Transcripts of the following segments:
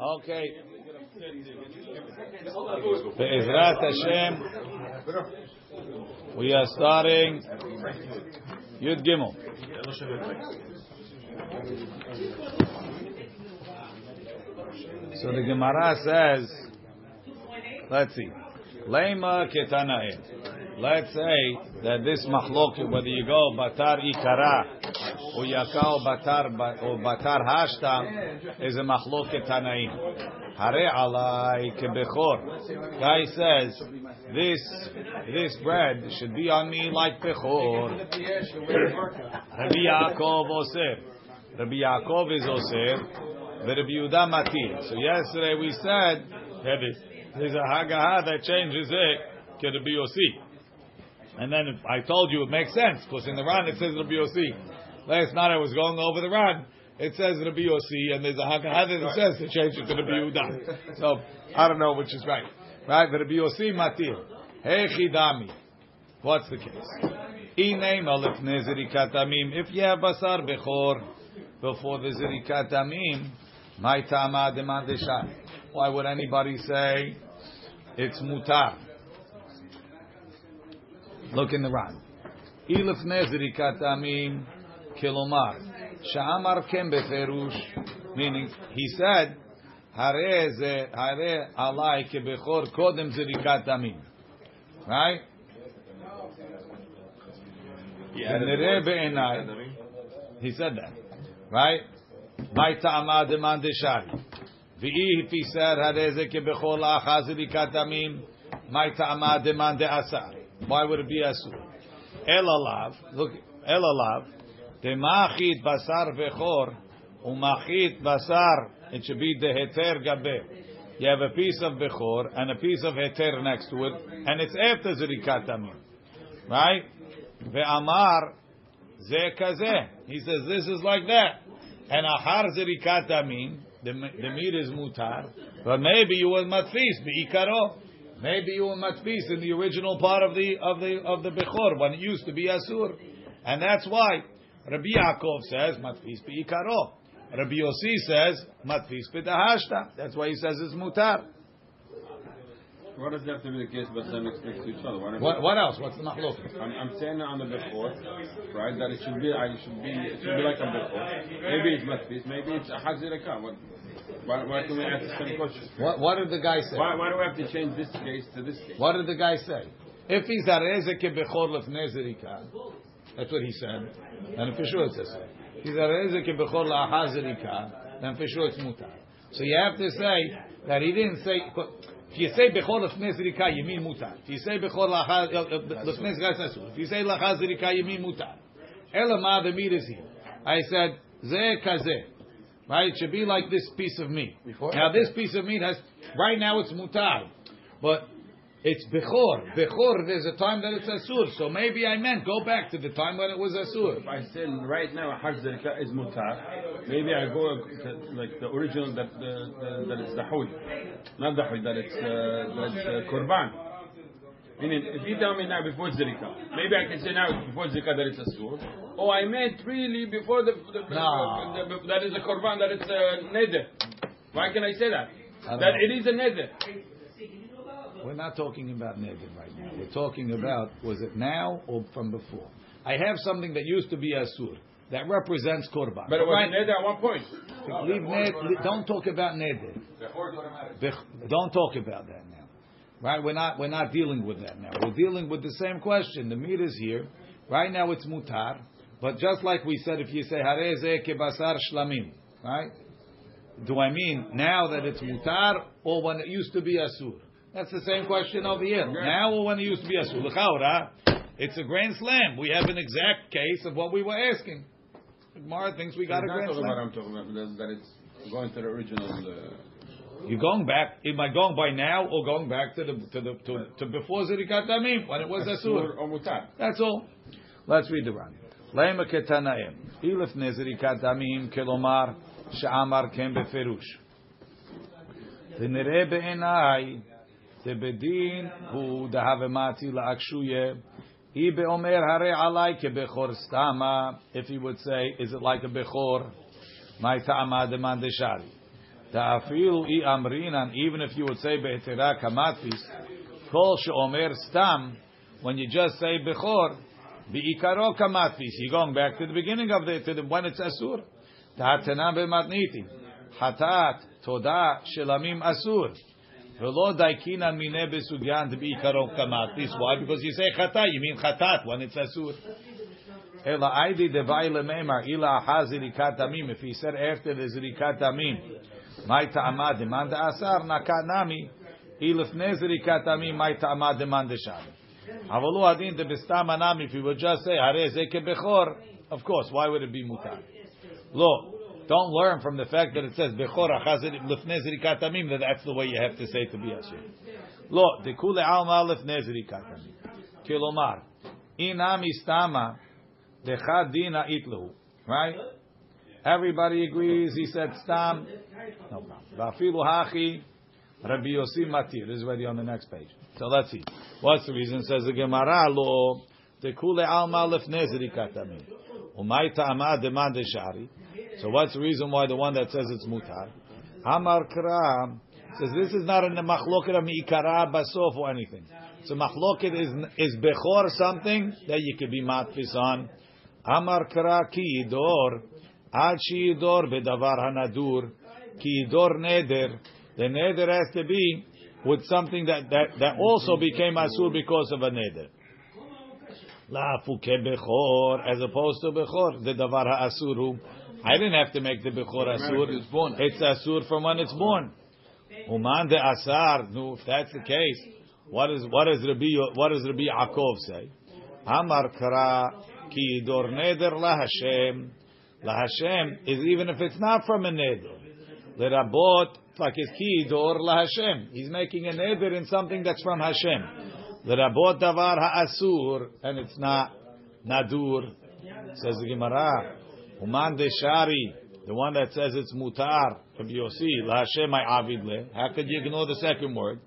Okay. Be'ezrat Hashem, we are starting Yud Gimel. So the Gemara says, let's see, Lema ketanaim. Let's say that this mahloket, whether you go batar ikara or yakao batar or batar hashtam, is a mahloket tanaim. Hare alai kebechor. Guy says this this bread should be on me like bechor. Rabbi Yaakov oser. Rabbi Yaakov is oser. Rabbi Yehuda matir. So yesterday we said that there's a hagaha that changes it to Rabbi Yossi. And then I told you it makes sense because in the Ran it says Rabbi Yossi. Last night I was going over the Ran. It says Rabbi Yossi, and there's a hagaha that says to change it to Rabbi Yehuda. So I don't know which is right. Right? Rabbi Yossi matir. Hey chidami. What's the case? If you have basar bechor before the zirikat amim, my tama demand Why would anybody say it's mutar? Look in the Ran. Ilif nezri katamim kilomar. Sha'amar kem beferush. Meaning, he said, Hare ze, hare alai kebechor kodem zirikat amim. Right? He said that. Right? My ta'ama demand shari. V'i said, Hare ze kebechor la'achaz zirikat amim. My ta'ama demand asar. Why would it be asur? Elalav, look, elalav, demachit basar vechor, umachit basar, it should be the heter gabe. You have a piece of bechor and a piece of heter next to it, and it's after zirikat amim. Right? Ve'amar, ze kaze. He says this is like that. And ahar zirikat amim, the, the meat is mutar, but maybe you will matfis, be'ikaro. Maybe you were matfis in the original part of the of the of the bechor when it used to be asur, and that's why Rabbi Yaakov says matfis beikaro. Rabbi Yossi says matfis b'dahashta. That's why he says it's mutar. What does that have to be the case but them next to each other? What, what else? What's the machlok? I'm, I'm saying on the bechor, right? That it should be, I should be, it should be like a bechor. Maybe it's matfis, maybe it's a haziraka. What? Why, why can we ask the same question? What, what did the guy say? Why, why do we have to change this case to this case? What did the guy say? If he's areze kebechor lefnezerika, that's what he said. And for sure it says so. Kebechor la'achazerika, then for sure it's mutar. So you have to say that he didn't say. If you say bechor lefnezerika, you mean mutar. If you say bechor lefnezerika, uh, uh, If you say la'achazerika, you mean mutar. Elamah the meat is here. I said ze kazeh. Right? It should be like this piece of meat. Before? Now this piece of meat has right now it's mutar, but it's bechor. Bechor. There's a time that it's asur. So maybe I meant go back to the time when it was asur. If I said right now hazrika is mutar, maybe I go to, like the original that the, that it's the not the hud that it's uh, that it's uh, korban. Meaning, if you tell me now before Zirika, maybe I can say now before Zirika that it's a sur. Oh, I meant really before the, the, no. the, the that is a korban, that it's a neder. Why can I say that? That know. it is a neder. We're not talking about neder right now. We're talking about was it now or from before? I have something that used to be Asur that represents korban. But it was right. neder at one point. Leave neder. Don't talk about neder. Don't talk about that now. Right? We're not we're not dealing with that now. We're dealing with the same question. The meat is here. Right now it's mutar. But just like we said, if you say hareze kebasar shlamim, right? Do I mean now that it's mutar or when it used to be asur? That's the same question over here. Okay. Now when it used to be Asur. L'chaura, it's a grand slam. We have an exact case of what we were asking. Mara thinks we got I'm a grand slam. What I'm talking about that it's going to the original. Uh, You're going back. Am I going by now or going back to the to the to, to before Zirikat Damim when it was Asur? That's all. Let's read the Ran. Lema ketanaim. Ilif nezirikat damim kelomar she'amar kem beferush. V'nereh be'enai דבדין הוא דהבמתי לאקשויה היא באומר הרי עלי כבכור סתמה if he would say is it like a בכור מה טעמה דמאן דשארי Ta'afilu i amrinan, even if you would say be'etera kamatfis, kol she'omer stam, when you just say bechor, bi'ikaro kamatfis, you're going back to the beginning of the, to the when it's asur. Ta'atena be'matniti. Hatat, toda, shelamim asur. Velo daikinan mine besugyan bi'ikaro kamatfis. Why? Because you say chata, you mean chatat when it's asur. Ela aidi devai lememar ila hazirikat amim. If he said after the zirikat amim, my ta'amad demand asar nakanami ilifne zirikat amim my ta'amad demand shami. Avalu adin de bestam anami. If he would just say hare zeke bechor, of course, why would it be mutar? Lo, don't learn from the fact that it says bechor achazir lifne zirikat that that's the way you have to say to be asur. Lo, dekule alma lifne zirikat amim. Kilomar, inami stama. Dechadina itlu. Right? Everybody agrees. He said stam. No problem. Vafilu hachi. Rabbi Yossi matir. This is already on the next page. So let's see. What's the reason? Says the Gemara lo tekule alma lefnezri katamin. Umay ta'ama demand shari. So what's the reason why the one that says it's mutar? Amar kra says this is not in the machloket of mi'ikara basof or anything. So machloket is is bechor something that you could be matfis on. Amar kra ki yidor, ad shi yidor bedavar hanadur, ki yidor neder. The neder has to be with something that, that, that also became asur because of a neder. La fuke bechor, as opposed to bechor, the davar ha'asuru. I didn't have to make the bechor asur. It's born. It's asur from when it's born. Uman de asar. No, if that's the case, what is what does Rabbi what does Rabbi Yaakov say? Amar kara ki dor neder la Hashem. La Hashem is even if it's not from a neder. Lerabot like his ki dor la Hashem. He's making a neder in something that's from Hashem. Lerabot davar ha'asur and it's not nadur. Says the Gemara. Uman de shari. The one that says it's mutar. Rabbi Yossi. I le. How could you ignore the second word?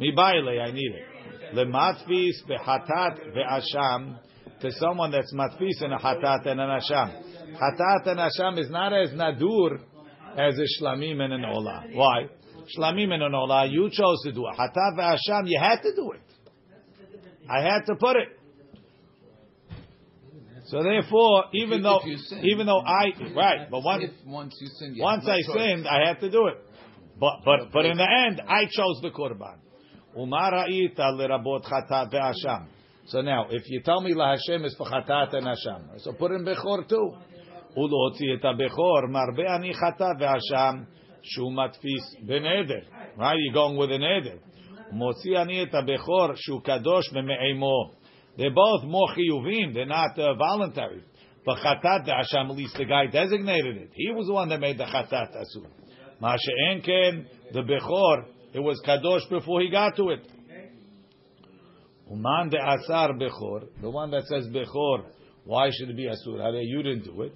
I need it. Lematfis behatat ve'asham to someone that's matfis and a hatat and an asham. Hatat and asham is not as nadur as a shlamim and an olah. Why? Shlamim and an olah, you chose to do it. Hatat ve'asham, you had to do it. I had to put it. So therefore, even though, sin. even though I, right, but once, once you sin, you once I choice. sinned, I had to do it. But but but in the end, I chose the korban. Umara'ita lerabot chatat ve'asham. So now, if you tell me la Hashem is for chatat and asham, so put in bechor too. Ulotzi et bechor marbe ani chatat ve'asham shu matfis beneder. Right, you're going with an eder. Motzi ani et bechor shu kadosh me'eimo. They're both more chiyuvim. They're not uh, voluntary. But chatat ve'asham, at least the guy designated it. He was the one that made the chatat asur. Masha Enken, the Bechor, it was Kadosh before he got to it. Uman de Asar Bechor, the one that says Bechor, why should it be Asur? Hare, you didn't do it.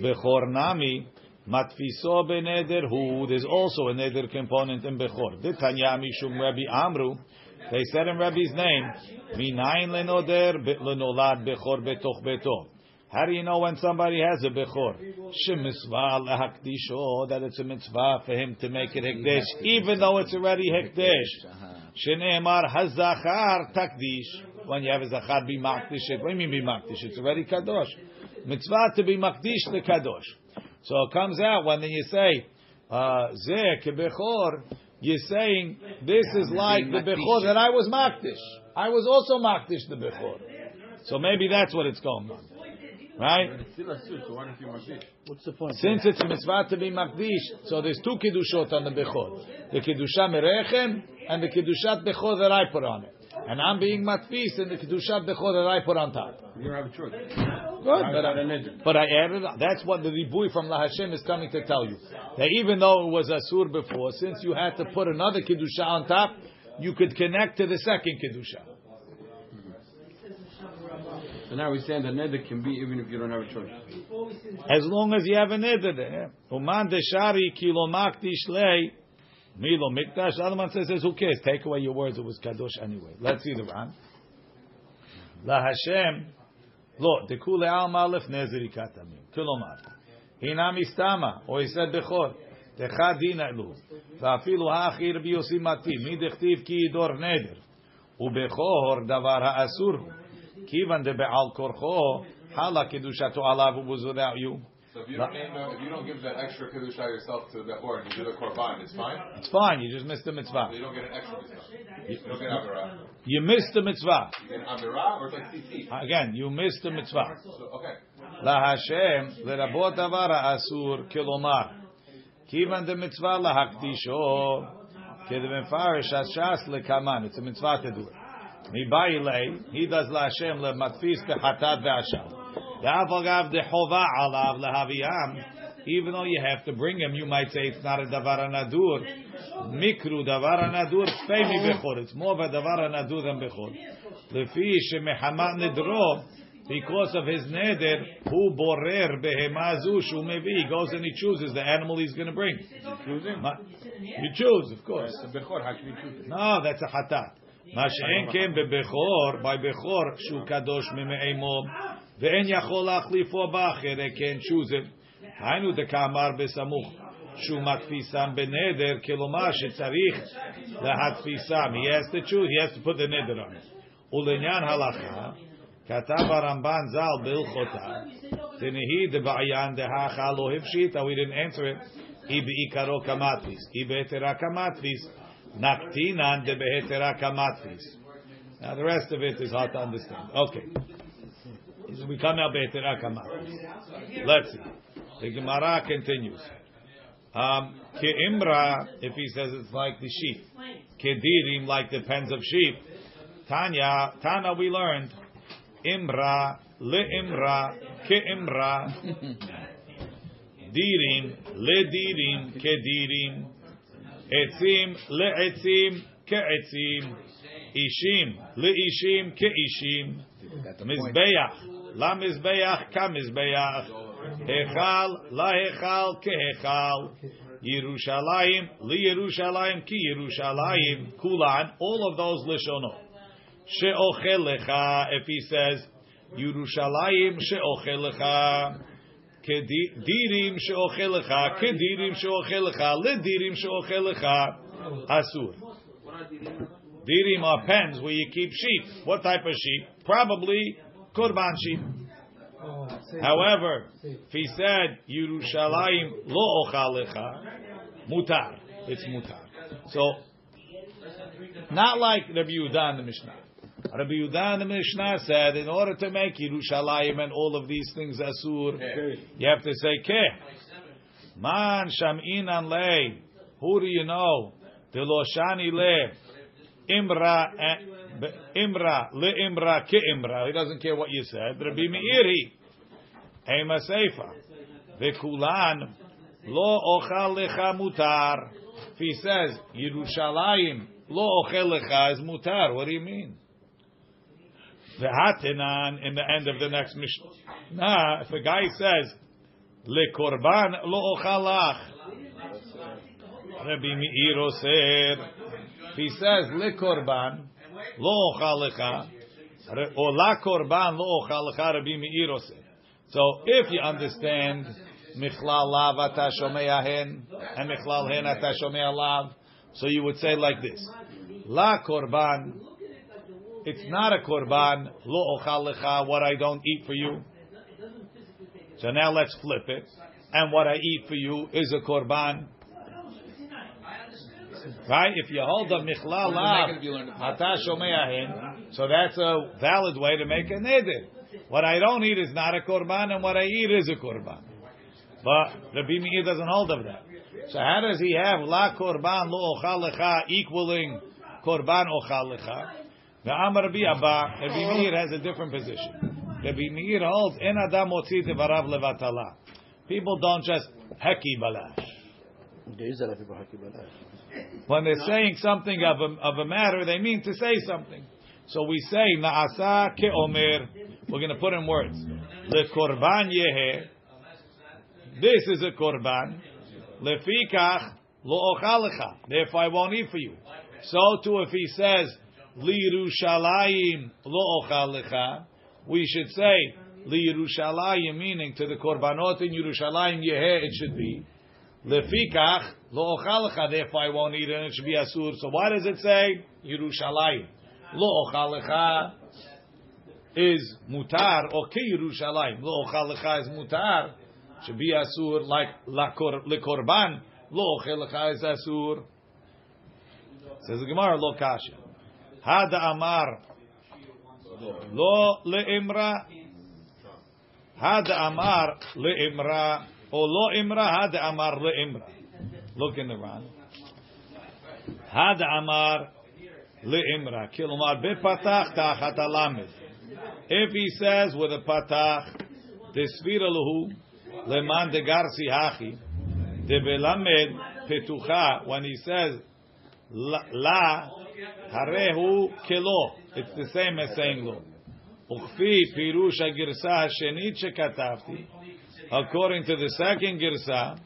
Bechor Nami, Matfiso beneder hu, there's also a neder component in Bechor. Ditanya Mishum Rabbi Amru, they said in Rabbi's name, lenoder lenolad Bechor betoch beto. How do you know when somebody has a bechor? That it's a mitzvah for him to make it hekdesh, even though it's already hekdesh. Sheneemar hazachar takdish. When you have a zachar be makdish, it. what do you mean be makdish? It's already kadosh. Mitzvah to be makdish the kadosh. So it comes out when you say uh, zeh kebechor, you're saying this is like the bechor that I was makdish. I was also makdish the bechor. So maybe that's what it's going on. Right? But still asur, so why don't you? What's the point? Since it's a mitzvah to be makdish, so there's two kiddushot on the bechor: the kiddusha merechem and the kiddushat bechor that I put on it. And I'm being matfis in the kiddushat bechor that I put on top. You don't have a choice. Good, but I, but I added. That's what the ribui from La Hashem is coming to tell you. That even though it was asur before, since you had to put another kiddusha on top, you could connect to the second kiddusha. So now we're saying the neder can be even if you don't have a choice. As long as you have a neder there. Uman deshari kilo makdish lei. Milo mikdash. The other one says, says, who cares? Take away your words. It was kadosh anyway. Let's see the Ran. La Hashem. Lo, dekule alma lef nezeri katamim. Kilomar. Hinam istama. Or he said bechor. דחה דינא לו, ואפילו האחי רבי יוסי מתאים, מי דכתיב כי ידור נדר, ובכור דבר האסור הוא, כיוון דבעל כורחו, חלה קדושתו עליו was without you. So if you don't, name them, if you don't give that extra kedusha yourself to the horn, you do the korban, it's fine. It's fine. You just missed the mitzvah. So you don't get an extra mitzvah. You, you don't get avirah. You missed the mitzvah. You get avirah, or it's tzitzit. Again, you missed the mitzvah. So, okay. La Hashem lerabot avara asur kilomar. Kivan the mitzvah lahaktisho kedemefarish ashas lekaman. It's a mitzvah to do it. Mibayilei he does la Hashem lematfis bechatat ve'ashal. אגב דחובה עליו להביאם, even though you have to bring him, you might say it's not a דבר הנדור. מיקרו דבר הנדור כפי מבכור, it's more of a דבר הנדור than בכור. לפי שמחמת נדרו, because of his neder, who borer behema zu shu mevi, he goes and he chooses the animal he's going to bring. Choosing? Ma- You choose, of course. It's a bechor. How can you choose it? No, that's a hatat. מה שאין כן בבכור, by בכור שהוא קדוש ממאמו, ואין יכול להחליפו באחר, כן choose it. היינו דקאמר בסמוך, שהוא מדפיסם בנדר, כלומר שצריך להדפיסם. He has to choose, he has to put the neder on it. ולעניין הלכה, כתב הרמב"ן ז"ל בהלכותיו, דנהי דבעיין דהכה לא הפשיטה, we didn't answer it, היא בעיקרו כמטריס, היא בהתרה כמטריס, נקטינן דבהתרה כמטריס. Now the rest of it is hard to understand. Okay. Is we uh, come out. Let's see. The Gemara continues. Um, ke'imra, if he says it's like the sheep. Kedirim, like the pens of sheep. Tanya, Tana, we learned. Imra, le'imra, ke'imra. Dirim, le'dirim, kedirim. Etzim, le'etzim, ke'etzim. Ishim, le'ishim, ke'ishim. Mizbeach, la mizbeach, ka mizbeach. Hechal, la hechal, kehechal. Yerushalayim, li Yerushalayim, ki Yerushalayim. Kulan, all of those lishonot. She'ochel lecha, if he says, Yerushalayim she'ochel lecha. Kedirim she'ochel lecha, kedirim she'ochel lecha, ledirim she'ochel lecha. Asur. Dirim are pens where you keep sheep. What type of sheep? Probably korban sheep. However, if he said Yerushalayim lo ochalecha, mutar, it's mutar. So, not like Rabbi Yehuda in the Mishnah. Rabbi Yehuda in the Mishnah said, in order to make Yerushalayim and all of these things asur, you have to say ke. Man shaminan le. Who do you know? Deloshani le. Imra, eh, imra, le imra, ke imra. He doesn't care what you said. Rabbi Meiri. Ema Seifa. Vekulan lo ochal lecha mutar. If he says Yerushalayim lo ochel lecha is mutar, what do you mean? V'hatenan in the end of the next Mishnah. Nah, if a guy says le korban lo ochalach, Rabbi Meir oser. He says le korban ochal lecha, or la korban lo ochal lecha, Rabbi Meir oser. So if you understand Lav Ata Shomea Hen and Michlal Hen Ata Shomea Lav, so you would say like this: La Korban. It's not a Korban. Lo Ochal. What I don't eat for you. So now let's flip it. And what I eat for you is a Korban. Right? If you hold the Michlal Lav Ata Shomea so that's a valid way to make a neder. What I don't eat is not a korban, and what I eat is a korban. But Rabbi Meir doesn't hold of that. So how does he have la korban lo ochal lecha equaling korban ochal lecha? The Amar Rabbi Abba, Rabbi Meir has a different position. Rabbi Meir holds en adam motzi devarav levatala. People don't just heki balash. When they're saying something of a, of a matter, they mean to say something. So we say naasa keomer. We're going to put in words. Le korban yehe. This is a korban. Lefikach lo ochalecha. Therefore, I won't eat for you. So too, if he says li Yerushalayim lo ochalecha, we should say li Yerushalayim, meaning to the korbanot in Yerushalayim yehe. It should be Lefikach lo ochalecha. Therefore, I won't eat and it should be asur. So why does it say Yerushalayim? Lo ochalecha is mutar ki Yerushalayim. Lo ochalecha is mutar. Should be asur like lekorban. Lo ochalecha is asur. Says the Gemara lo kasha. Hada amar lo leimra. Hada amar leimra. Or imra. Hada amar leimra. Look in the Ran. Hada amar leimra. Kilomar bepatach tachat alamed. If he says with a patach, desvira luhu leman de garsi hachi, de belamed petucha. When he says la, harehu kelo, it's the same as saying lo. Uchfi pirush girsa shenit shekatafti. According to the second girsa,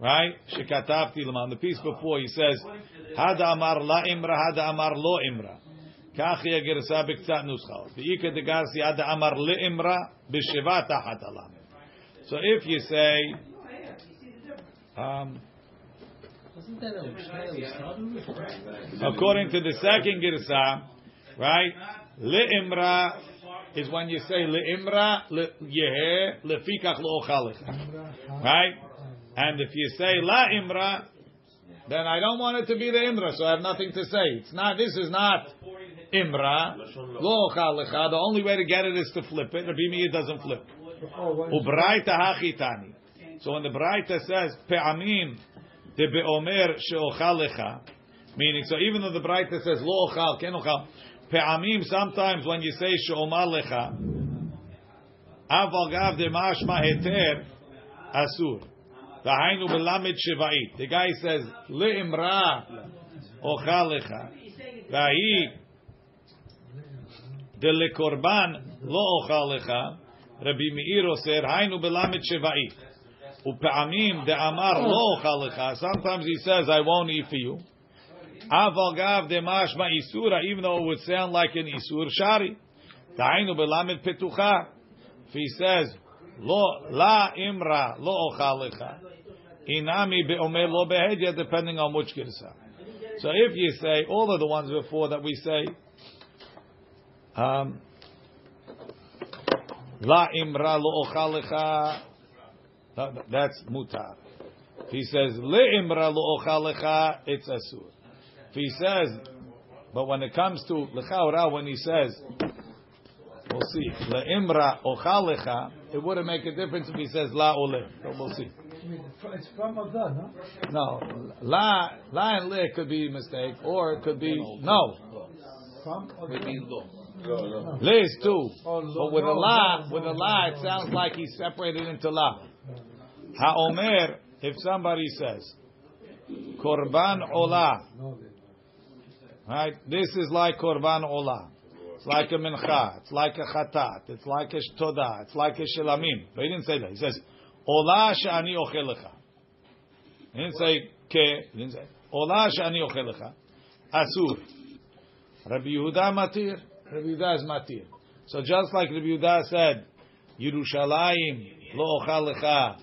right? Shekatafti leman. The piece before he says, Hada amar la imra, hada amar lo imra. כך היא הגרסה בקצת נוסחה. ואיכא דגרסי עד אמר לאמרה בשבע תחת הלמד. So if you say, um, according to the second girsa, right, leimra is when you say leimra yehe lefikach lo right, and if you say la imra, then I don't want it to be the imra, so I have nothing to say. It's not. This is not imra lo chalecha. The only way to get it is to flip it. Rabbi Meir doesn't flip. Ubraita hachitani. So when the Braita says pe'amim de beomer she'ochalecha, meaning so even though the Braita says lo ochal ken pe'amim sometimes when you say she'omar lecha, aval gav heter asur. V'hainu belamed. The guy says le'imra. V'hi de lekorban lo ochalecha. Rabbi Meir oser hainu belamed sheva'it. Upe'amim lo. Sometimes he says, I won't eat for you. Isura, even though it would sound like an isur shari. Ta'ainu belamed petucha. If he says, lo la imra lo ochalecha. Inami beomer lo behedya, depending on which girsa. So if you say all of the ones before that we say, um, La imra lo ochalecha. That's mutar. He says le imra lo ochalecha, it's asur. If he says, but when it comes to lechaura, when he says, we'll see le imra ochalecha, it wouldn't make a difference if he says la ole. But we'll see. It's from Adan, no? No, la la and le could be a mistake, or it could be no. From Adan. Le is two, oh, but with a la, with a la, it sounds like he's separated into la. Ha'omer, if somebody says, korban olah, right? This is like korban olah. It's like a mincha. It's like a chatat. It's like a shtodah. It's like a shilamim. But he didn't say that. He says, olah she'ani ochelecha. He didn't say ke. He didn't say olah she'ani ochelecha. Asur. Rabbi Yehuda matir. Rabbi Yehuda is matir. So just like Rabbi Yehuda said, Yerushalayim lo ochal lecha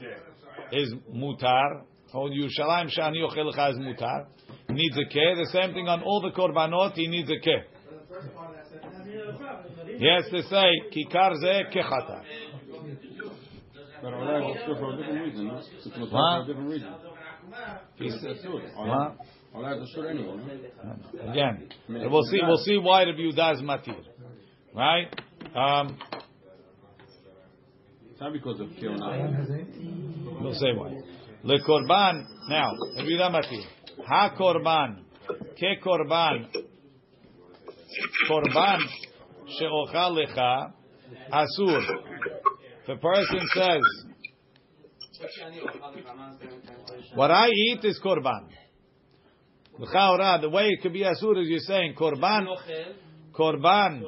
is mutar, or Yerushalayim shani ochel lecha is mutar, needs a keh. The same thing on all the korbanot, he needs a keh. He has to say, kikar ze kechata. But Olah is asur for a different reason, no? It's mutar What? for a different reason. It's asur. Olah Olah is asur anyway, no? Again, we'll see. We'll see why Rabbi Yehuda is matir, right? Um, It's not because of Keonah. We'll say why. Le korban. Now, Yehuda matir. Ha korban. Ke korban. Korban she'ochal lecha asur. If a person says, "What I eat is korban," the way it could be asur is you're saying korban, korban,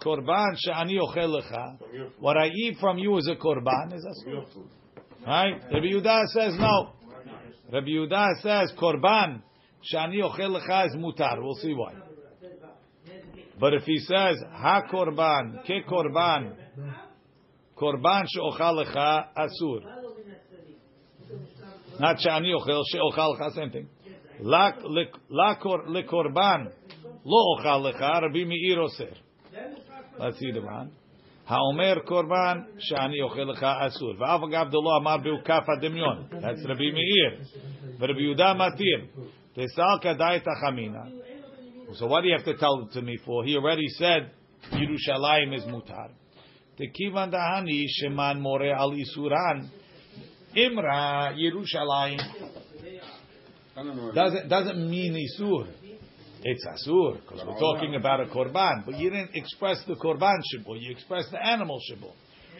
korban she'ani ochel lecha. What I eat from you is a korban is asur. Right? Rabbi Yehuda says no. Rabbi Yehuda says korban she'ani ochel lecha is mutar. We'll see why. But if he says ha korban ke korban korban she'ochal lecha asur. Not shani ochel she'ochal lecha. Same thing. La la kor lekorban lo ochal lecha. Rabbi Meir oser. Let's see the Ran. האומר קורבן שאני אוכל לך אסור. ואף אגב דלא אמר בהוקף הדמיון. That's רבי מאיר. ורבי יהודה מתיר. תסל כדאי את החמינה. So what do you have to tell it to me for? He already said Yerushalayim is mutar. Tekivan dahani sheman more al isuran. Imra Yerushalayim I don't know. doesn't doesn't mean isur. It's asur because we're talking about a korban, but you didn't express the korban shibur. You expressed the animal shibur.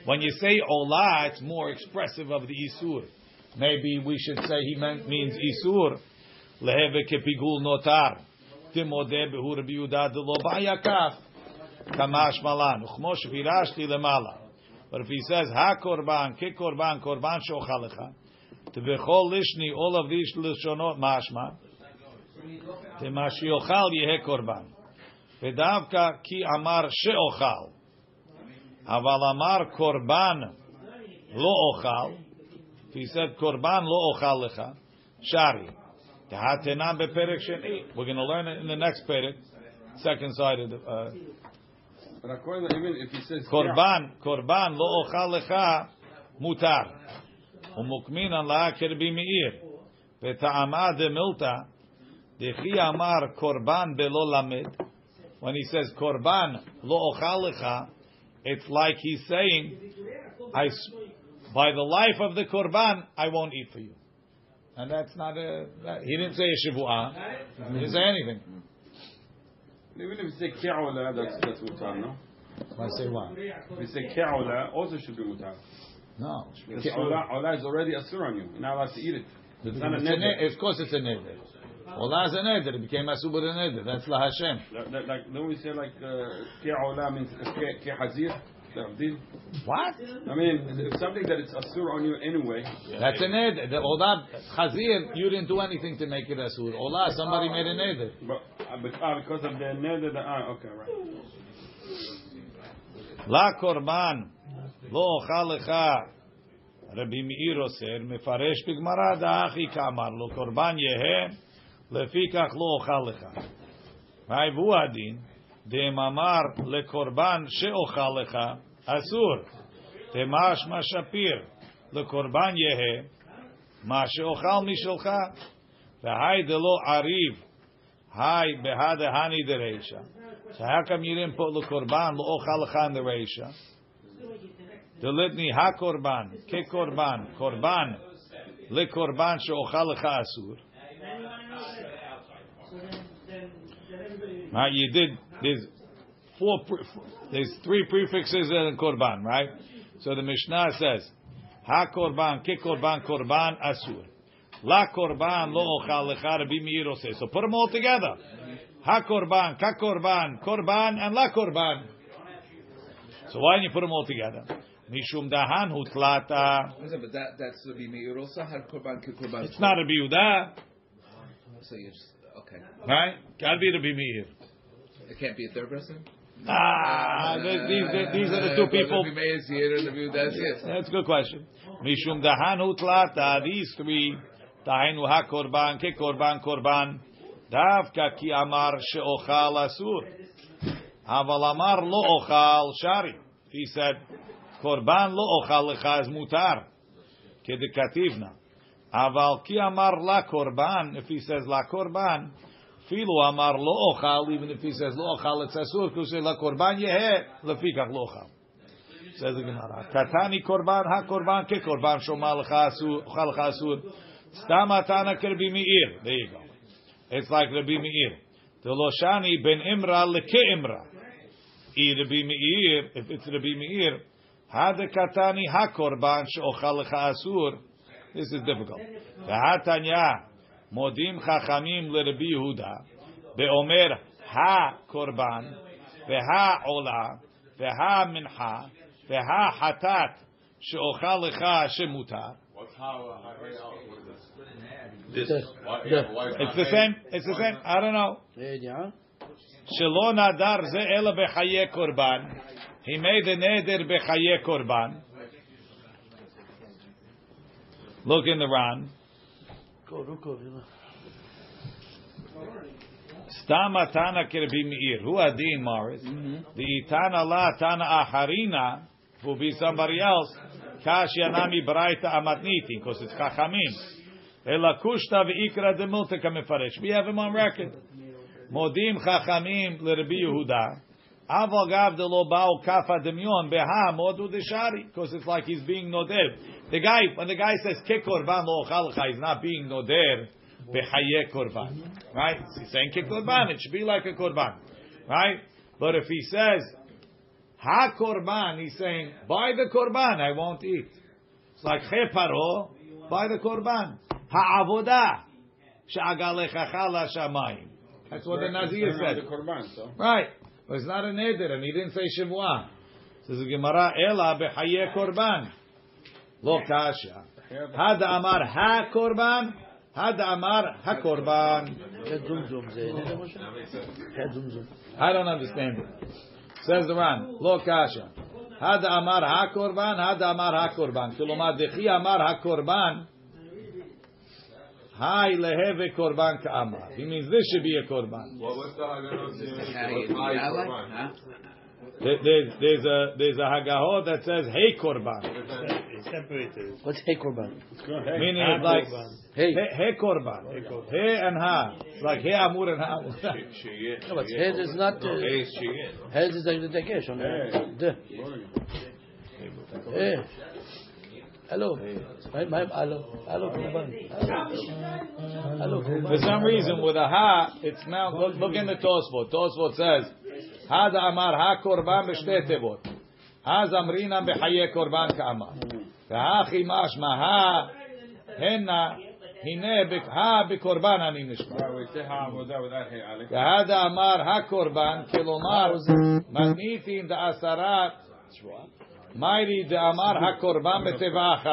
When you say olah, it's more expressive of the isur. Maybe we should say he meant means isur leheve kepigul notar timode behu Rabbi Yehuda delo ba'yakaf kamash malan uchmo shvirashti lemala. But if he says ha korban ke korban korban shochalecha tevechol lishni all of these lishonot mashma. מה שיאכל יהא קורבן. ודווקא כי אמר שאוכל, אבל אמר קורבן לא אוכל, he said קורבן לא אוכל לך, שרי. תהתנם בפרק שני. We're going to learn it in the next פרק, second side of the... Uh, But according to even if he says קורבן, קורבן לא אוכל לך, מותר. ומוקמינן לה כרבי מאיר. וטעמה דמילתא Dechi amar korban belo lamed. When he says korban lo ochalecha, it's like he's saying, I, by the life of the korban, I won't eat for you. And that's not a. That, he didn't say a shivuah. He didn't say anything. even if you say ke'ola, that's that's mutar, no? I say what? If you say ke'ola, also should be mutar. No. Because ola, ola is already asur on you. You're not allowed to eat it. It's not a a neder. ne- Of course, it's a neder. Olah is a neder. It became asubur a neder. That's la Hashem. Like, like, like don't we say like uh, ke'ola means ke- ke'hazir? Ta'abdil? What? I mean, it's something that it's asur on you anyway. That's a neder. The olah chazir, you didn't do anything to make it asur. Olah, somebody made a neder. But, uh, but ah, because of the neder, the, ah, okay, right. La korban lo ochal lecha. Rabbi Meir oser מפרש בגמרא דאחי כאמר לו קורבן יהא לפיכך לא אוכל לך. מהי והוא הדין? דאמר לקורבן שאוכל לך אסור. תמשמע שפיר לקורבן יהא מה שאוכל משלך. והי דלא עריב היי בהדהני דרישא. So how come you didn't put lekorban lo ochal in the reisha? The litany ha korban Right, you did. There's four. pre- There's three prefixes in korban, right? So the Mishnah says ha korban ke korban korban asur. La korban lo ochal lecha Rabbi Meir. So put them all together. Ha korban, ka korban, korban, and la korban. So why don't you put them all together? Mishum dahan hutlata. But that that's Rabbi Meir also had korban ke korban. It's not a biuda, So you just okay. right? Gotta be Rabbi Meir. It can't be a third person. Ah, th- these, these are the two people. Rabbi Meir is here and Rabbi Yehuda is. That's a good question. Mishum dahan hutlata. These three. Tainu ha korban, ke korban, korban. Davka ki amar she'ochal asur. Aval amar lo ochal shari. He said, korban lo ochal lecha is mutar. Kedekativna. Aval ki amar la korban. If he says la korban, Even if he says lo ochal, it's asur. Because la korban yehe lefikach lo ochal. Says the Gemara. Katani korban ha korban ke korban shoma lecha asur. Ochal lecha asur. Stam atana kerbi meir. There you go. It's like Rabbi Meir. The Loshani ben Imra leke Imra. If it's Rabbi Meir, Hada katani ha korban she'ochal lecha. This is difficult. V'hatanya Modim Chachamim Rabbi Yehuda beOmer Ha Korban veHa Ola veHa Mincha veHa Hatat sheOchal Lecha Shemutar. This. This. It's the same. It's the same. I don't know. Shelon Adar ze ela bechaye korban. He made a neder bechaye korban. Look in the Ran. Stama Tana Kirbi Meir. Who Adin Morris? The mhm. Itana La Tana Aharina will be somebody else. Kash Yanami Braita Amatniti, because it's Chachamim. Elakushta v'ikra demilta kamefarish. We have him on record. Modim Chachamim l'Rabbi Yehuda. Aval gav de lo ba'u kafa demyon beha modu deshari. Because it's like he's being noder. The guy, when the guy says ke korban lo ochalcha, he's not being noder behaye korban. Right? He's saying ke korban. It should be like a korban. Right? But if he says ha korban, he's saying by the korban I won't eat. It's like che paro, by the korban. Ha she'agalechacha shamayim. That's what the Nazir said. The korban, so. Right. But it's not a neder, and he didn't say shivua. Says the Gemara, ela behaye korban. Lo kasha. Had amar ha korban. Had amar ha korban. I don't understand it. Says the Ran, lo kasha. Had amar ha korban. Had amar ha korban. Kilomar dechi amar ha korban. Hai leheve korban ka'amar. He means this should be a korban. What was the Haggadah? There's, there's a there's a hagahot that says hey korban, What's hey korban? meaning it's like Hey. hey, hey korban, hey and ha, it's like hey amur and ha. No, but head is not. Uh, head is like the dekesh on the. Hey. Hello. My, my, hello. Hello. Hello, For some reason, with a ha, it's now look, look in the Tosfot. Tosfot says had amar ha korban b'shtei tevot, haz amrina b'chaye korban ka'amar. V'hachi mashma ha henna hine b'k- ha b'korban ani nishma. Right, we say ha avodah without hey, Alex. והד אמר הקורבן, כלומר, מניתי דעשרת, מיירי דאמר הקורבן בטבעך.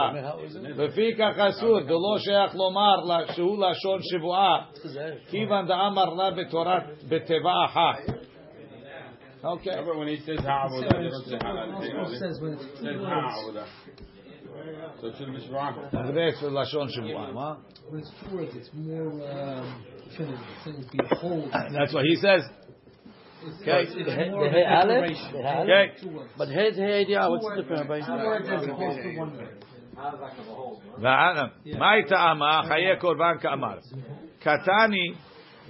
לפיכך אסור, דלא שייך לומר לה- שהוא לשון שבועה, כיוון דאמר לה בתורת בטבעך. אוקיי. How about when he says ha avodah, he doesn't say ha Alex. Hey, It Alex. says when it's He two says ha words. avodah. So it should be shvach. זה של לשון שבועה, מה? When it's two words, it's more um, definitive. Saying behold. That's what he says. It's, Okay. it's, The it's he- more the of hey a Aleph? declaration. The hey Okay. Two words. But head, hey, yeah, what's Two the difference? words. Two words as opposed to one word. מהי טעמה? חיי קורבן כאמר. קטני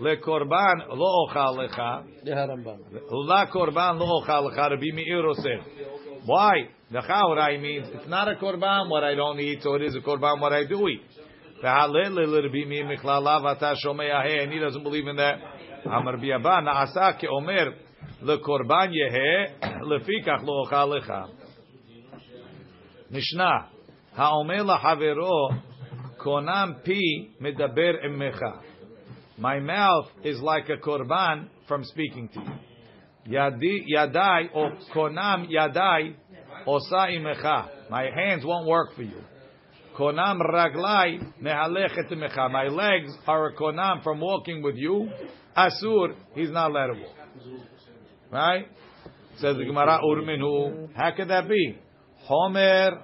לקורבן לא אוכל לך, The Harambam. לקורבן לא אוכל לך, רבי מאיר עושה. Why? The chaurai means it's not a korban what I don't eat, so it is a korban what I do eat. והלל לרבי מאיר מכללה ואתה שומע ה' and he doesn't believe in that. אמר רבי אבא נעשה כאומר לקורבן יהא לפיכך לא אוכל לך. משנה, האומר לחברו קונם פי מדבר עמך. My mouth is like a korban from speaking to you. Yadi, yadai or konam yadai osa imecha. My hands won't work for you. Konam raglai mehalechet imecha. My legs are a konam from walking with you. Asur, he's not allowed to walk. Right? Says the Gemara urminu. How could that be? Homer,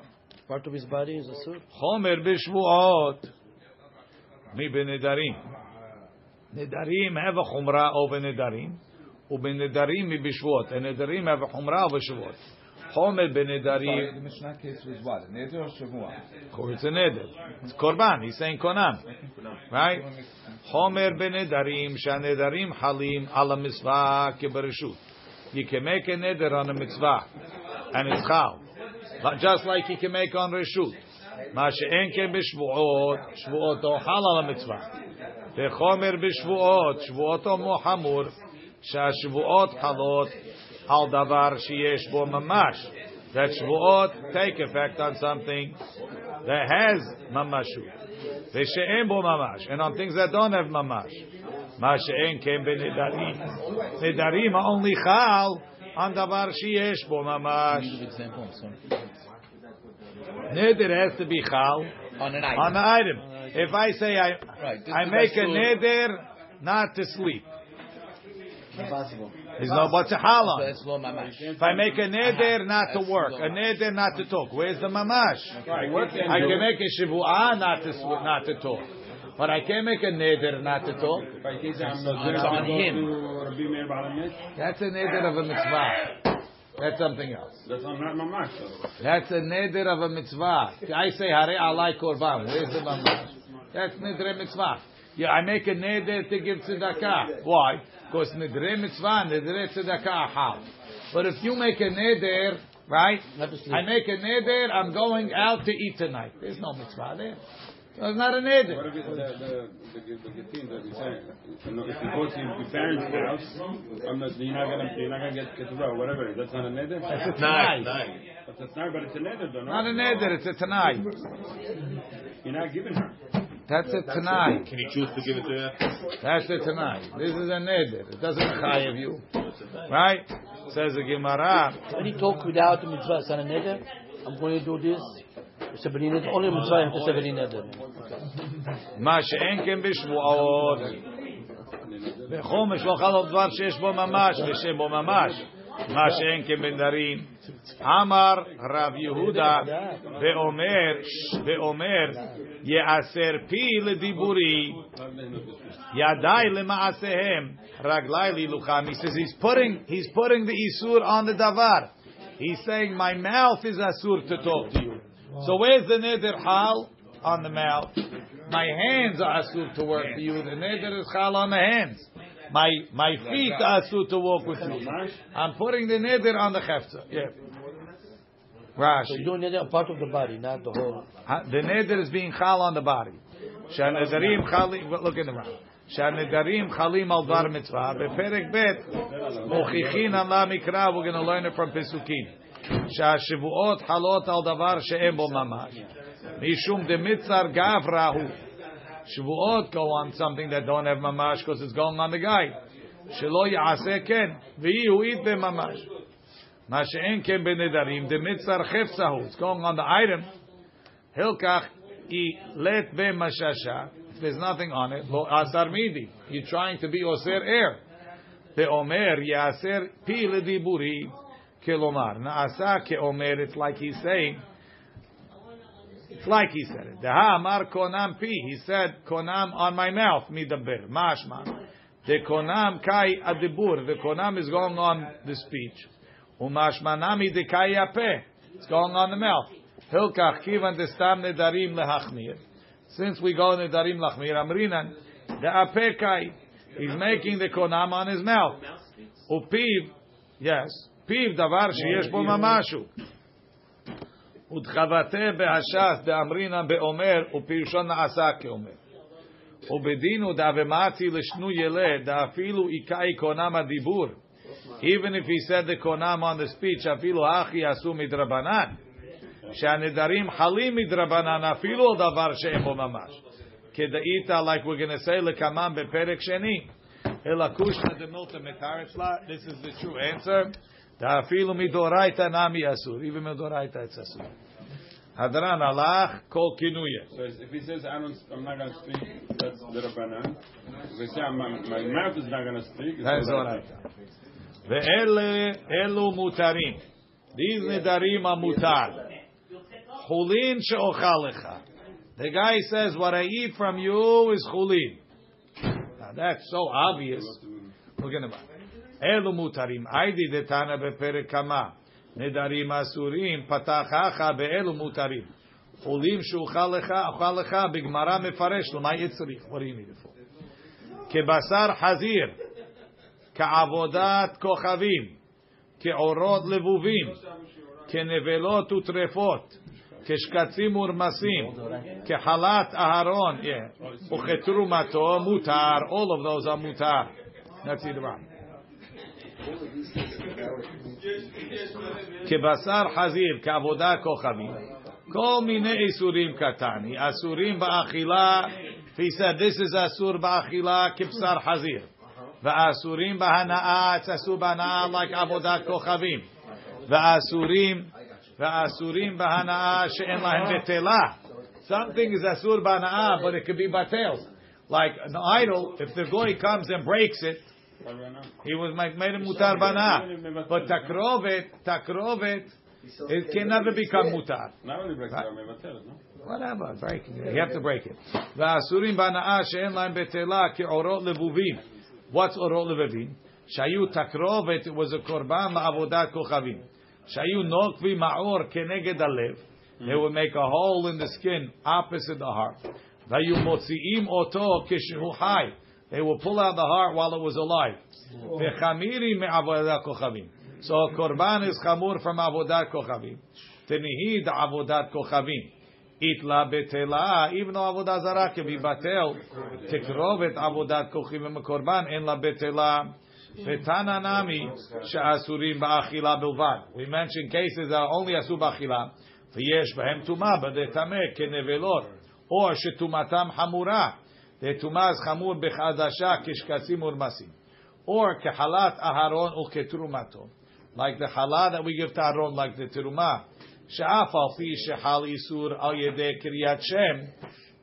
Part of his body is a suit. Homer bishvuot. Mi benedarim. Nedarim have a chumrah over nedarim. ובנדרים מבשבועות. הנדרים have a חומרה ובשבועות. חומר בנדרים, The Mishnah case was what? Neder or Shavua? it's a neder. It's korban, he's saying konam. Right? חומר בנדרים, שהנדרים חלים על המצווה כברשות. You can make a neder on a mitzvah, and it's chal. But Just like you can make on reshut. מה שאין כן בשבועות, שבועותו חל על המצווה. וחומר בשבועות, שבועותו כמו חמור, שהשבועות חלות על דבר שיש בו ממש. That שבועות take effect on something that has ממשות. ושאין בו ממש. And on things that don't have ממש. מה שאין כן בנדרים. נדרים only חל on דבר שיש בו ממש. Give example. So. Neder has to be chal On an item. on the item. If I say I Right. I make a neder not to sleep, Impossible. there's no what's a hal So on. that's lo mamash. If I make a neder not to work, a neder not to talk, where's the mamash? Right, what I can make a shivu'ah not to not to talk. But I can't make a neder not to talk. By case I'm not there It's on him. to Rabbi Meir Baal HaMikdash. That's a neder of a mitzvah. That's something else. That's not mamash. That's a neder of a mitzvah. I say hare alai korban. Where's the mamash? That's neder mitzvah. Yeah, I make a neder to give tzedakah. Why? Because neder mitzvah, neder tzedakah how? But if you make a neder, right? Not to sleep. I make a neder. I'm going out to eat tonight. There's no mitzvah there. So it's not a neder. What if it's the the the the Gittin that we say? You know, if you go to your parents' house, I'm not, you're not gonna you're not gonna get ketubah, whatever it is. That's not a neder. It's a tanai. But that's not, but it's a neder, though. Not a neder. It's a tanai. You're not giving her. That's a tanai. Can he choose to give it to her? That's a tanai. This is a neder. It doesn't chayev you, right? Says the Gemara. When you talk without the mitzvah, it's not a neder. I'm going to do this. It's a b'nei neder. Only mitzvah you have to say b'nei neder. מה שאין כן בשבועות. בחומש לא חל עוד דבר שיש בו ממש ושאין בו ממש. Mashen kebendarim. Amar Rav Yehuda veomer veomer yeaser pi lediburi yadai lemaasehem raglai lilucham. He says he's putting he's putting the isur on the davar. He's saying my mouth is asur to talk to you. So where's the neder hal on the mouth? My hands are asur to work for you. The neder is hal on the hands. My my feet are asur to walk with you. I'm putting the neder on the chefza. Yeah. So Rashi. you're doing neder on part of the body, not the whole. The neder is being chal on the body. Shanedarim chali. Look in the Ran. Shanedarim chalim al dar mitzvah. Beperek bet. Mochichin ala mikra. We're going to learn it from Pesukim. Shashivuot halot al davar she'em bo mamash. Mishum demitzar gavrahu. Shavuot go on something that don't have mamash because it's going on the guy. Shelo ya'aseh ken. V'yihu eat the mamash. Ma she'en ken benedarim. Demitzar chefsahu. It's going on the item. Hilkach i let be mashasha. If there's nothing on it, lo asar midi. You're trying to be oser er. air. Beomer yaser pi lediburi kelomar. Naasa keomer. It's like he's saying. It's like he said it. Deha amar konam pi. He said konam on my mouth. Midaber. Mashma. The konam kai adibur. The konam is going on the speech. Umashmanami de kai yapeh. It's going on the mouth. Hilkach kivan destam nedarim lehachmir. Since we go nedarim lachmir, amrinan the apekai. He's making the konam on his mouth. Upiv, yes, piv davar sheyesh bo mamashu. ודחבתה בהש"ס דאמרינא באומר ופירושו נעשה כאומר. ובדין ודאבמצי לשנו ילד דאפילו איכאי קונם הדיבור. Even if he said the konam on the speech, אפילו הכי עשו מדרבנן. שהנדרים חלים מדרבנן אפילו דבר שאין בו ממש. כדאית, like we're going to say, לקמם בפרק שני. אלא קושנא דמילתא מתרץ לה, this is the true answer. דאפילו מדאורייתא נמי אסור. Even מדאורייתא it's אסור. הדרן הלך כל כינויה. So if he says I don't, I'm not gonna speak, that's the Rabbanan. If he says my, my mouth is not gonna speak, it's זה זורייתא. ואלה, אלו מותרים. These נדרים המותר. חולין שאוכל לך. The guy says, what I eat from you is chulin. Now that's so obvious. Look at אלו מותרים. היידי דתנא בפרק כמה. נדרים אסורים, פתחך באלו מותרים. חולים שאוכל לך, אוכל לך, בגמרא מפרש, למה יהיה צריך? What do you need it for? כבשר חזיר, כעבודת כוכבים, כעורות לבובים, כנבלות וטרפות, כשקצים ורמסים, כחלת אהרון, yeah, וכתרומתו מותר, all of those are מותר. That's it right. כבשר חזיר, כעבודה כוכבים, כל מיני איסורים קטני, אסורים באכילה, he said this is אסור באכילה כבשר חזיר, ואסורים בהנאה, it's אסור בהנאה like עבודת כוכבים, ואסורים, ואסורים בהנאה שאין להם בטלה. Something is asur bana'ah, but it could be batel. Like an idol, if the goy comes and breaks it, he was like made mutar bana, but takrovet, takrovet, it can never become mutar. Only? Whatever, break it. You have to break it. Va'asurim bana'a she'en laim betela ki'orot levuvim. What's orot levuvim? Shayu takrovet, it was a korban la'avodat kochavim. Shayu nokvi ma'or keneged alev. They would make a hole in the skin opposite the heart. Vayu motzi'im oto kishu high. They would pull out the heart while it was alive. וחמירי מעבודת כוכבים. So a korban is chamur from avodat kochavim. Tenihid avodat kochavim. Itla betela, even though avodah zarah can be batel, tikrovet avodat kochavim a korban en la betela. Vetana nami she'asurim ba'achila bilvad. We mentioned cases that are only asur ba'achila. V'yesh b'hem tuma, but they tameh kenevelot. Or shetumatam tuma chamur b'chadasha kishkasim urmasim. Or kehalat aharon uketrumato. Like the halal that we give to Aaron, like the terumah. She'af al fi shehal isur al yedei kiryat shem.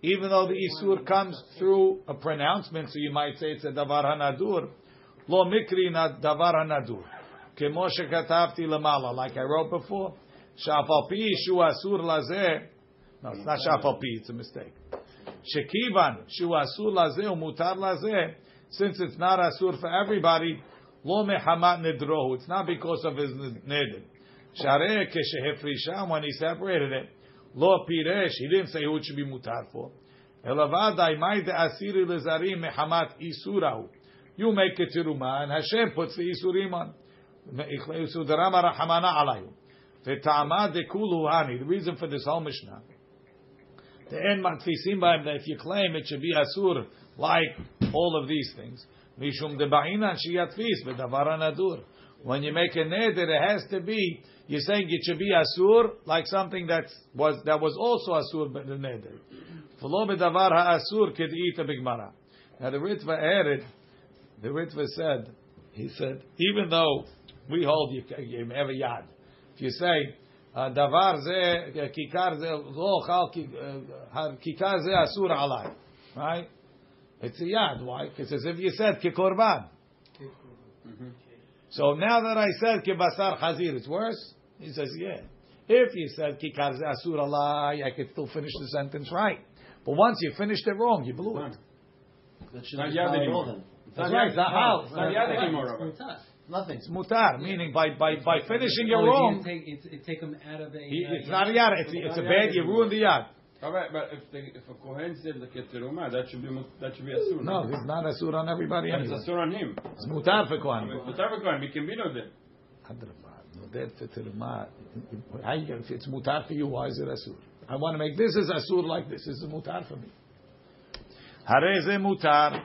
Even though the isur comes through a pronouncement, so you might say it's a davar hanadur. Lo mikri davar hanadur. Kemo shekatavti lamala, like I wrote before. Pi shu asur lazeh. No, it's not al pi, it's a mistake. Shekivan shu asur. Since it's not asur for everybody, Lo mehamat nedrohu. It's not because of his neder. Shareh keshehefrisha, when he separated it, lo piresh, he didn't say who it should be mutar for. Elavadai maide asiri lezarim mehamat isurahu. You make it teruma, and Hashem puts the isurim on. The reason for this whole Mishnah. The end matfisim b'hem, that if you claim it should be asur, like all of these things, Mishum de ba'inan shiyatfis bedavar anadur. When you make a neder, it has to be. You're saying it should be asur, like something that was that was also asur but the neder. V'lo bedavar ha'asur ked'ita bigmara. Now the Ritva added, the Ritva said, he said, even though we hold you, you have a yad. If you say davar ze kikar ze lo chal kikar ze asur alai, right? It's a yad. Why? Because as if you said kikorban. Mm-hmm. So now that I said kibasar chazir, it's worse. He says, yeah. If you said kikar asur alai, I could still finish the sentence right. But once you finished it wrong, you blew it. That should Not be yad valid anymore. then. That's right. It's not hal. It's not yad anymore, Rabbi. Nothing. It's mutar, yeah. meaning by by, by finishing oh, your wrong. Take, it, it take them out of a. He, uh, it's not a yad. It's, it's a bad. You ruined the yad. All right, but if the, if a kohen said the keteruma, that should be that should be asur. No, it's not asur on everybody. Anyway. It's asur on him. It's mutar for kohen. It's mutar for kohen. We can be no then. That keteruma, if it's mutar for you, why is it asur? I want to make this as asur like this. This is mutar for me. Hareze mutar.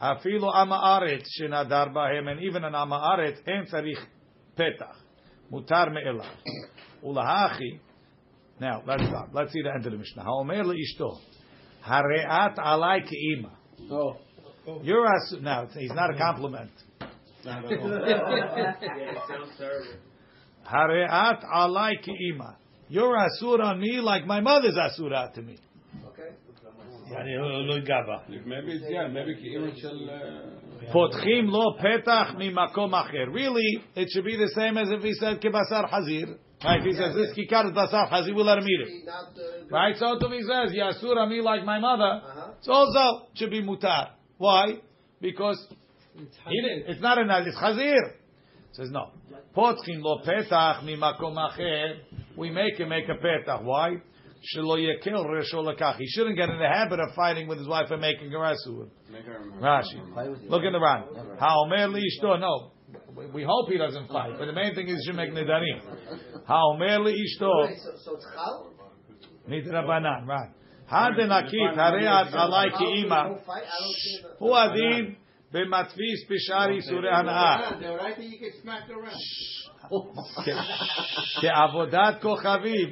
Afilo amaaret shenadar bahem, and even an amaaret en tzarich petach. Mutar me'elav. Ulahachi. Now, let's stop. Let's see the end of the Mishnah. Ha'omer le'ishto. Hareat alai ke'ima. Oh. You're us now. He's not a compliment. Hareat alai ke'ima. You're asura on me like my mother's asura to me. אני לא אגע בה. פותחים לו פתח ממקום אחר. Really, it should be the same as if he said כבשר חזיר. Right, he says this kikar is basar chazi will armir Right, so to me says yasur ami like my mother. It's also should be mutar. Why? Because it's not it's not an it's Hazir Says no. Potchin lo petach mi makom acher. We make him make a petach. Why? Shelo yekil resho lekach. He shouldn't get in the habit of fighting with his wife and making her asur. make her- Rashi. Fight with you. Look in the Ran. Haomer li ishto. No. We- We hope he doesn't fight, but the main thing is he should make nidarim. Haomer li ishto. Wait, so, so it's chal? Midrabanan. Right. Hadenakit hareat alai ki ima. No fight? I don't see the- Hu adin b'matfis b'shari sureh hana'ah. The right thing you get smacked around. כעבודת כוכבים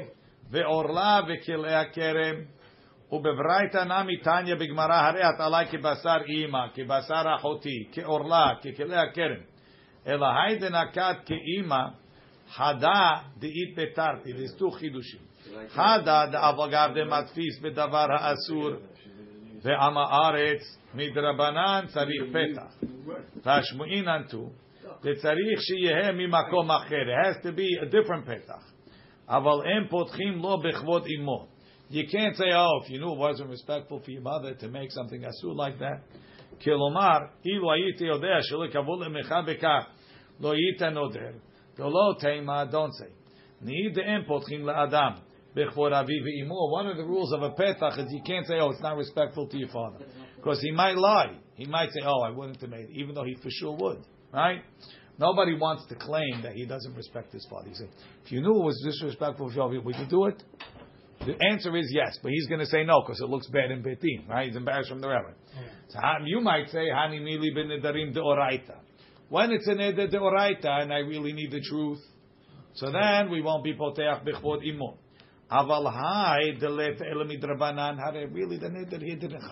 ועורלה וכלאי הכרם ובברייתא נמי תניא בגמרא הרי את עלי כבשר אימא, כבשר אחותי, כעורלה, ככלאי הכרם. אלא היידה נקט כאימא, חדה דאית בתרתי, וסתו חידושים. חדה דאבגב דמדפיס בדבר האסור, ועם הארץ מדרבנן צריך פתח. והשמועינן תו, וצריך שיהיה ממקום אחר. It has to be a different פתח. אבל הם פותחים לו בכבוד אמו. You can't say, oh, if you knew it wasn't respectful for your mother to make something asur like that. כלומר, אילו הייתי יודע שלא כבוד למך בכך, לא היית נודר, ולא תימה, don't say. נהי דאם פותחים לאדם, בכבוד אביו ואמו. One of the rules of a petach is you can't say, oh, it's not respectful to your father. Because he might lie. He might say, oh, I wouldn't have made it, even though he for sure would. Right? Nobody wants to claim that he doesn't respect his father. He said, if you knew it was disrespectful your would you do it? The answer is yes, but he's going to say no because it looks bad in betim, right? He's embarrassed from the rabbi. So you might say, "Hani mili b'nedarim deoraita." When it's a neder deoraita, and I really need the truth, so then we won't be poteach b'chvod imo. Aval hai delet elamidrabanan hare really the neder here didn't.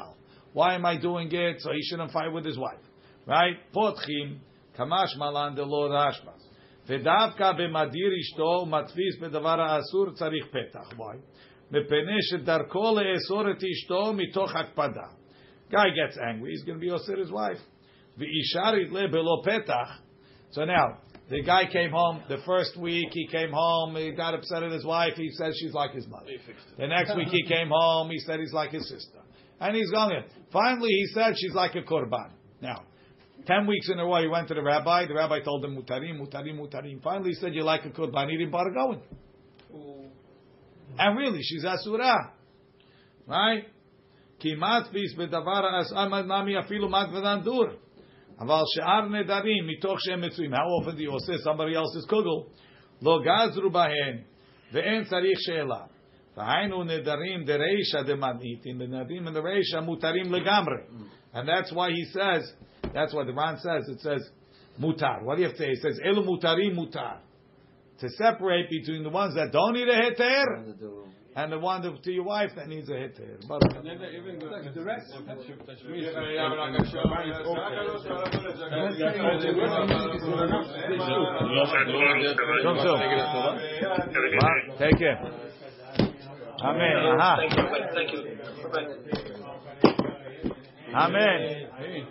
Why am I doing it? So he shouldn't fight with his wife, right? Potchim kamash malan de lo rashbas. ודווקא במדיר אשתו ומתפיס בדבר האסור צריך פתח. Why? מפני שדרכו לאסור את אשתו מתוך הקפדה. Guy gets angry, he's going to be osir his wife. ואישר יתלה בלא פתח. So now, the guy came home, the first week he came home, he got upset at his wife, he says she's like his mother. The next week he came home, he said he's like his sister. And he's going, finally he said she's like a korban. Now, Ten weeks in a row, he went to the rabbi. The rabbi told him mutarim, mutarim, mutarim. Finally, he said, "You like a korban?" He didn't bother going. And really, she's asura, right? כי מדפיס בדבר האסמד נמי אפילו מדוודן דור. אבל שאר נדרים מתוך שהם מצויים, how often do you עושה somebody else's kugel? לא גזרו בהן, ואין צריך שאלה. והיינו נדרים דרישא דמניתין, בנדרים in the רישא מותרים לגמרי. And that's why he says, that's why the Ran says, it says mutar. What do you have to say? It says elu mutarim mutar. To separate between the ones that don't need a heter and the one that, to your wife that needs a heter. But Even the, the rest. Shum shum. Ma, Take care. Amen. Aha. Thank you. Thank you. Bye-bye. Amen.